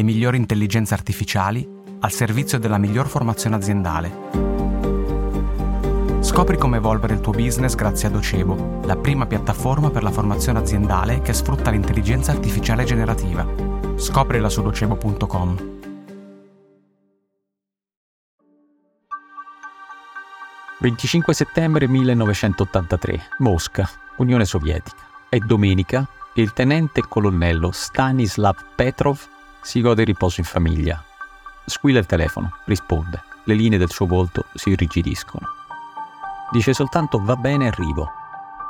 le migliori intelligenze artificiali al servizio della miglior formazione aziendale. Scopri come evolvere il tuo business grazie a Docebo, la prima piattaforma per la formazione aziendale che sfrutta l'intelligenza artificiale generativa. Scoprila su docebo.com. «25 settembre 1983, Mosca, Unione Sovietica. È domenica e il tenente colonnello Stanislav Petrov si gode riposo in famiglia. Squilla il telefono, risponde. Le linee del suo volto si irrigidiscono. Dice soltanto va bene, arrivo.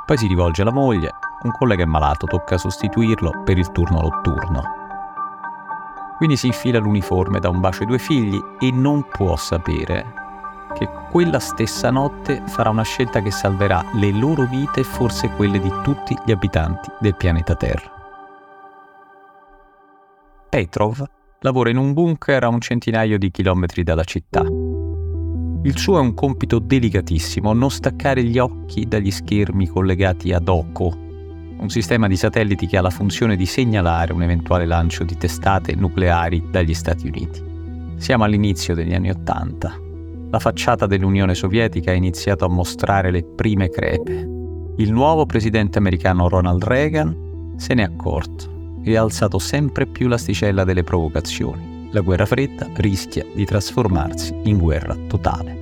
Poi si rivolge alla moglie, un collega è malato, tocca sostituirlo per il turno notturno. Quindi si infila l'uniforme, da un bacio ai due figli e non può sapere che quella stessa notte farà una scelta che salverà le loro vite e forse quelle di tutti gli abitanti del pianeta Terra. Petrov lavora in un bunker a un centinaio di chilometri dalla città. Il suo è un compito delicatissimo, non staccare gli occhi dagli schermi collegati ad OCO, un sistema di satelliti che ha la funzione di segnalare un eventuale lancio di testate nucleari dagli Stati Uniti. Siamo all'inizio degli anni Ottanta. La facciata dell'Unione Sovietica ha iniziato a mostrare le prime crepe. Il nuovo presidente americano Ronald Reagan se n'è accorto e ha alzato sempre più l'asticella delle provocazioni. La guerra fredda rischia di trasformarsi in guerra totale.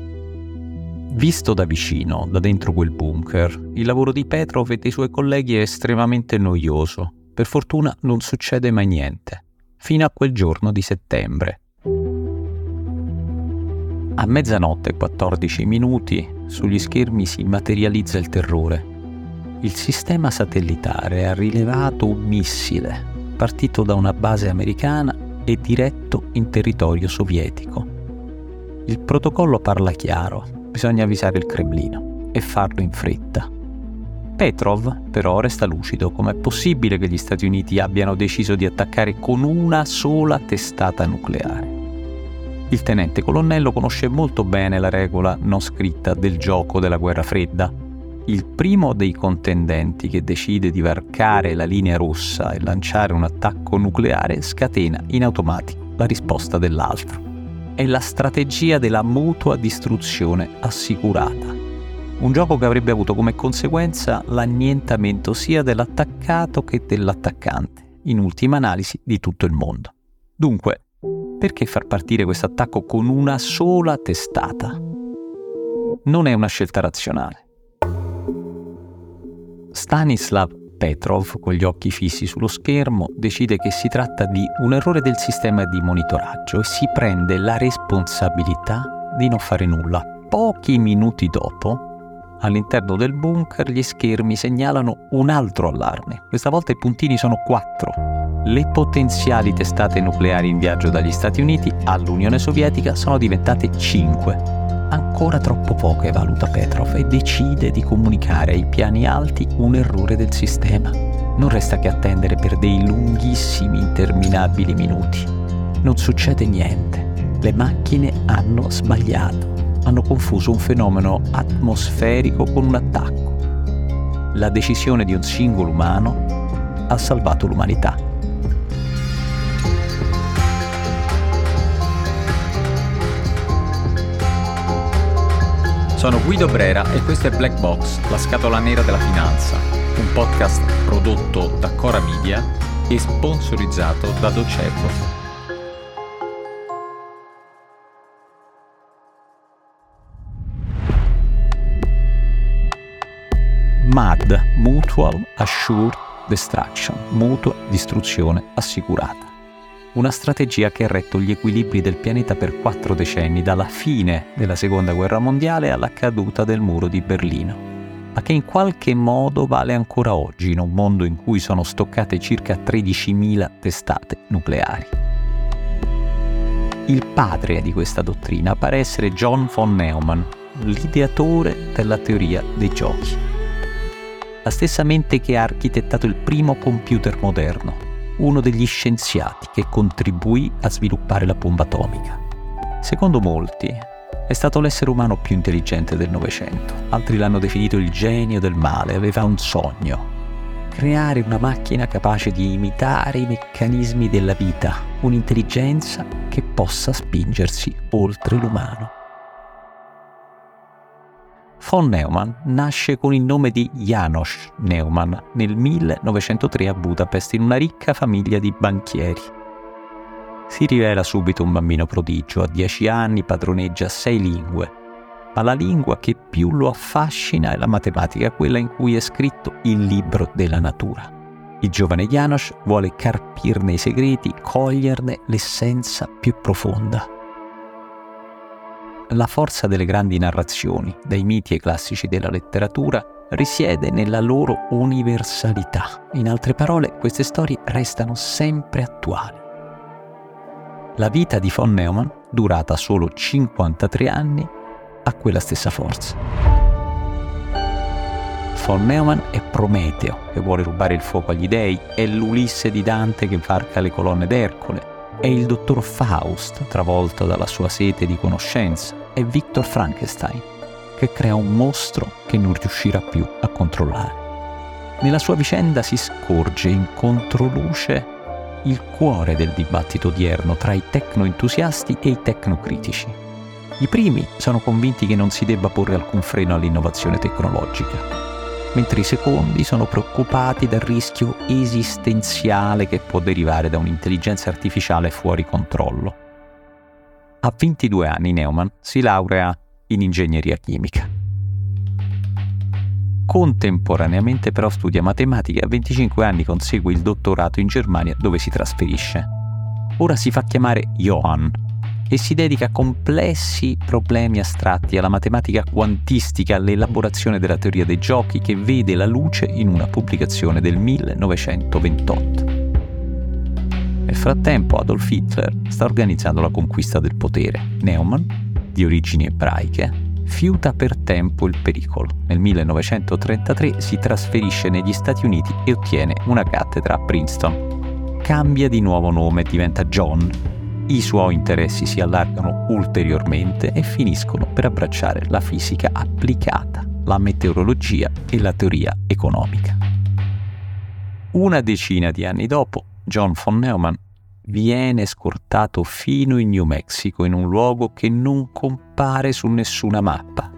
Visto da vicino, da dentro quel bunker, il lavoro di Petrov e dei suoi colleghi è estremamente noioso. Per fortuna non succede mai niente, fino a quel giorno di settembre. A mezzanotte e 14 minuti sugli schermi si materializza il terrore. Il sistema satellitare ha rilevato un missile partito da una base americana e diretto in territorio sovietico. Il protocollo parla chiaro, bisogna avvisare il Cremlino e farlo in fretta. Petrov però resta lucido, com'è possibile che gli Stati Uniti abbiano deciso di attaccare con una sola testata nucleare. Il tenente colonnello conosce molto bene la regola non scritta del gioco della guerra fredda il primo dei contendenti che decide di varcare la linea rossa e lanciare un attacco nucleare scatena in automatico la risposta dell'altro. È la strategia della mutua distruzione assicurata. Un gioco che avrebbe avuto come conseguenza l'annientamento sia dell'attaccato che dell'attaccante, in ultima analisi di tutto il mondo. Dunque, perché far partire questo attacco con una sola testata? Non è una scelta razionale. Stanislav Petrov, con gli occhi fissi sullo schermo, decide che si tratta di un errore del sistema di monitoraggio e si prende la responsabilità di non fare nulla. Pochi minuti dopo, all'interno del bunker, gli schermi segnalano un altro allarme. Questa volta i puntini sono quattro. Le potenziali testate nucleari in viaggio dagli Stati Uniti all'Unione Sovietica sono diventate cinque ancora troppo poche, valuta Petrov, e decide di comunicare ai piani alti un errore del sistema. Non resta che attendere per dei lunghissimi, interminabili minuti. Non succede niente. Le macchine hanno sbagliato. Hanno confuso un fenomeno atmosferico con un attacco. La decisione di un singolo umano ha salvato l'umanità. Sono Guido Brera e questo è Black Box, la scatola nera della finanza, un podcast prodotto da Cora Media e sponsorizzato da Docebo. MAD, Mutual Assured Destruction, mutua distruzione assicurata una strategia che ha retto gli equilibri del pianeta per quattro decenni, dalla fine della Seconda Guerra Mondiale alla caduta del muro di Berlino, ma che in qualche modo vale ancora oggi in un mondo in cui sono stoccate circa 13.000 testate nucleari. Il padre di questa dottrina pare essere John von Neumann, l'ideatore della teoria dei giochi. La stessa mente che ha architettato il primo computer moderno, uno degli scienziati che contribuì a sviluppare la bomba atomica. Secondo molti, è stato l'essere umano più intelligente del Novecento. Altri l'hanno definito il genio del male, aveva un sogno. Creare una macchina capace di imitare i meccanismi della vita, un'intelligenza che possa spingersi oltre l'umano. Von Neumann nasce con il nome di Janos Neumann nel 1903 a Budapest in una ricca famiglia di banchieri. Si rivela subito un bambino prodigio, a 10 anni padroneggia sei lingue, ma la lingua che più lo affascina è la matematica, quella in cui è scritto il libro della natura. Il giovane Janos vuole carpirne i segreti, coglierne l'essenza più profonda. La forza delle grandi narrazioni, dei miti e classici della letteratura, risiede nella loro universalità. In altre parole, queste storie restano sempre attuali. La vita di von Neumann, durata solo 53 anni, ha quella stessa forza. Von Neumann è Prometeo che vuole rubare il fuoco agli dei, è l'Ulisse di Dante che varca le colonne d'Ercole, è il dottor Faust, travolto dalla sua sete di conoscenza, è Victor Frankenstein, che crea un mostro che non riuscirà più a controllare. Nella sua vicenda si scorge in controluce il cuore del dibattito odierno tra i tecnoentusiasti e i tecnocritici. I primi sono convinti che non si debba porre alcun freno all'innovazione tecnologica, mentre i secondi sono preoccupati dal rischio esistenziale che può derivare da un'intelligenza artificiale fuori controllo. A 22 anni Neumann si laurea in ingegneria chimica. Contemporaneamente però studia matematica e a 25 anni consegue il dottorato in Germania dove si trasferisce. Ora si fa chiamare Johann e si dedica a complessi problemi astratti, alla matematica quantistica, all'elaborazione della teoria dei giochi che vede la luce in una pubblicazione del 1928. Nel frattempo Adolf Hitler sta organizzando la conquista del potere. Neumann, di origini ebraiche, fiuta per tempo il pericolo. Nel 1933 si trasferisce negli Stati Uniti e ottiene una cattedra a Princeton. Cambia di nuovo nome, diventa John i suoi interessi si allargano ulteriormente e finiscono per abbracciare la fisica applicata, la meteorologia e la teoria economica. Una decina di anni dopo, John von Neumann viene scortato fino in New Mexico, in un luogo che non compare su nessuna mappa.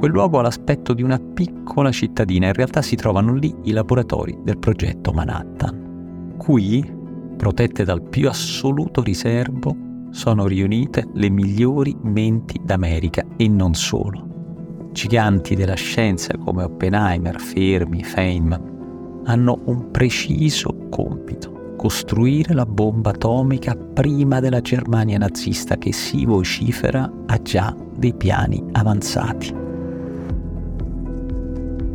Quel luogo ha l'aspetto di una piccola cittadina, e in realtà si trovano lì i laboratori del progetto Manhattan. Qui protette dal più assoluto riservo, sono riunite le migliori menti d'America e non solo. Giganti della scienza come Oppenheimer, Fermi, Feynman hanno un preciso compito, costruire la bomba atomica prima della Germania nazista che si vocifera ha già dei piani avanzati.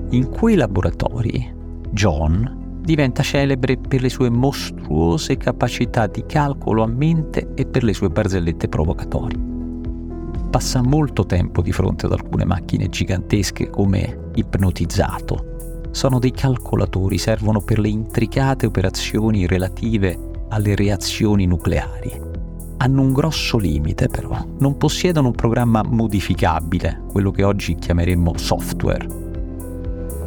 In quei laboratori John diventa celebre per le sue mostruose capacità di calcolo a mente e per le sue barzellette provocatorie. Passa molto tempo di fronte ad alcune macchine gigantesche come ipnotizzato. Sono dei calcolatori, servono per le intricate operazioni relative alle reazioni nucleari. Hanno un grosso limite però, non possiedono un programma modificabile, quello che oggi chiameremmo software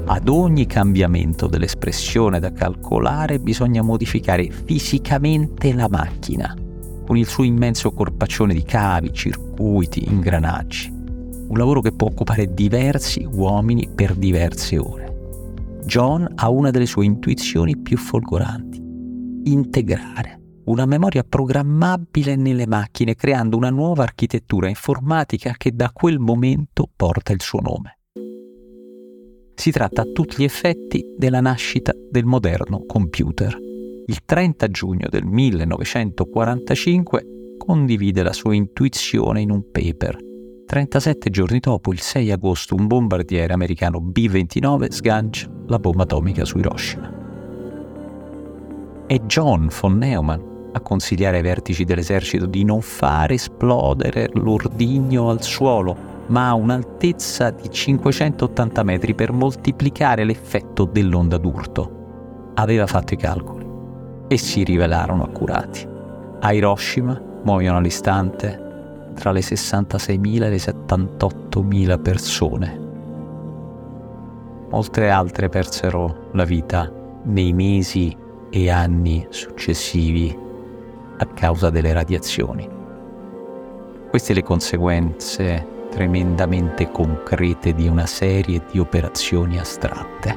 ad ogni cambiamento dell'espressione da calcolare bisogna modificare fisicamente la macchina, con il suo immenso corpaccione di cavi, circuiti, ingranaggi. Un lavoro che può occupare diversi uomini per diverse ore. John ha una delle sue intuizioni più folgoranti. Integrare una memoria programmabile nelle macchine creando una nuova architettura informatica che da quel momento porta il suo nome. Si tratta a tutti gli effetti della nascita del moderno computer. Il 30 giugno del 1945 condivide la sua intuizione in un paper. 37 giorni dopo, il 6 agosto, un bombardiere americano B-29 sgancia la bomba atomica su Hiroshima. È John von Neumann a consigliare ai vertici dell'esercito di non far esplodere l'ordigno al suolo ma ha un'altezza di 580 metri per moltiplicare l'effetto dell'onda d'urto. Aveva fatto i calcoli e si rivelarono accurati. A Hiroshima muoiono all'istante tra le 66.000 e le 78.000 persone. Molte altre persero la vita nei mesi e anni successivi a causa delle radiazioni. Queste le conseguenze tremendamente concrete di una serie di operazioni astratte.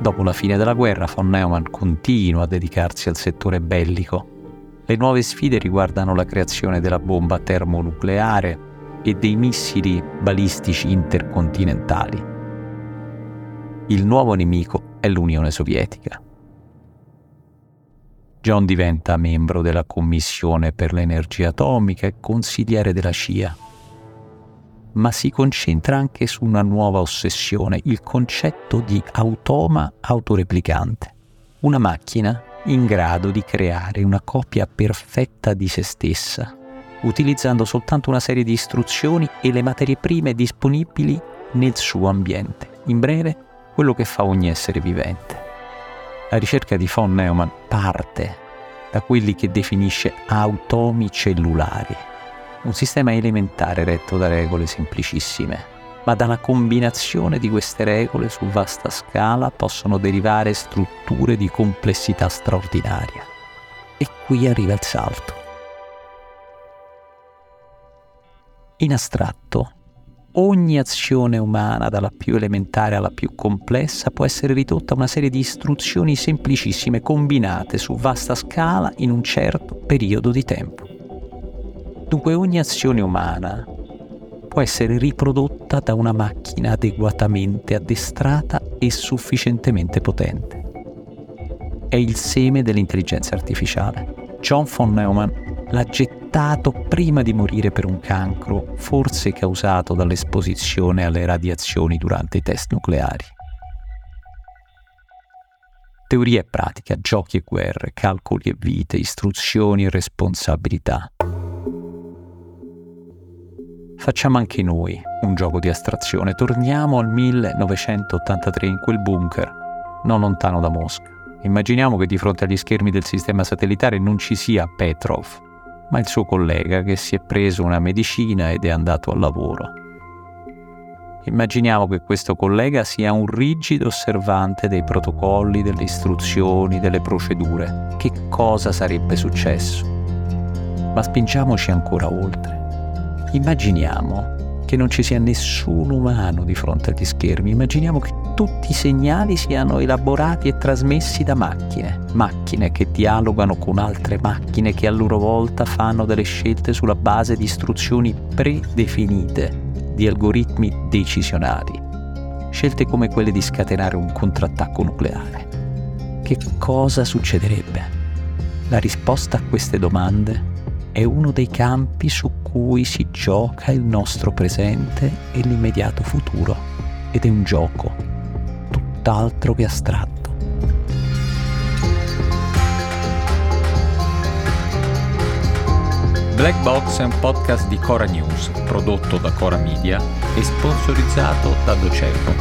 Dopo la fine della guerra, von Neumann continua a dedicarsi al settore bellico. Le nuove sfide riguardano la creazione della bomba termonucleare e dei missili balistici intercontinentali. Il nuovo nemico è l'Unione Sovietica. John diventa membro della Commissione per l'energia atomica e consigliere della CIA, ma si concentra anche su una nuova ossessione, il concetto di automa autoreplicante, una macchina in grado di creare una copia perfetta di se stessa, utilizzando soltanto una serie di istruzioni e le materie prime disponibili nel suo ambiente. In breve, quello che fa ogni essere vivente. La ricerca di von Neumann parte da quelli che definisce automi cellulari, un sistema elementare retto da regole semplicissime, ma dalla combinazione di queste regole su vasta scala possono derivare strutture di complessità straordinaria. E qui arriva il salto. In astratto, ogni azione umana, dalla più elementare alla più complessa, può essere ridotta a una serie di istruzioni semplicissime combinate su vasta scala in un certo periodo di tempo. Dunque ogni azione umana può essere riprodotta da una macchina adeguatamente addestrata e sufficientemente potente. È il seme dell'intelligenza artificiale. John von Neumann l'ha gettato prima di morire per un cancro, forse causato dall'esposizione alle radiazioni durante i test nucleari. Teoria e pratica, giochi e guerre, calcoli e vite, istruzioni e responsabilità. Facciamo anche noi un gioco di astrazione. Torniamo al 1983 in quel bunker, non lontano da Mosca. Immaginiamo che di fronte agli schermi del sistema satellitare non ci sia Petrov, ma il suo collega che si è preso una medicina ed è andato al lavoro. Immaginiamo che questo collega sia un rigido osservante dei protocolli, delle istruzioni, delle procedure. Che cosa sarebbe successo? Ma spingiamoci ancora oltre. Immaginiamo che non ci sia nessun umano di fronte agli schermi, immaginiamo che tutti i segnali siano elaborati e trasmessi da macchine, macchine che dialogano con altre macchine che a loro volta fanno delle scelte sulla base di istruzioni predefinite, di algoritmi decisionali, scelte come quelle di scatenare un contrattacco nucleare. Che cosa succederebbe? La risposta a queste domande è uno dei campi su cui si gioca il nostro presente e l'immediato futuro ed è un gioco tutt'altro che astratto. Black Box è un podcast di Cora News, prodotto da Cora Media e sponsorizzato da Docebo.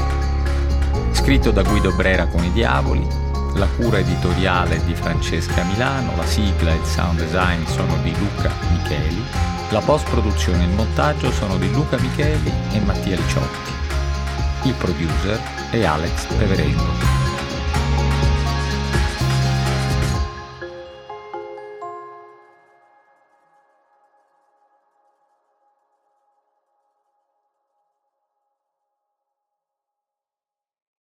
Scritto da Guido Brera con i Diavoli, la cura editoriale di Francesca Milano, la sigla e il sound design sono di Luca Micheli, la post-produzione e il montaggio sono di Luca Micheli e Mattia Liciotti. Il producer è Alex Peverengo.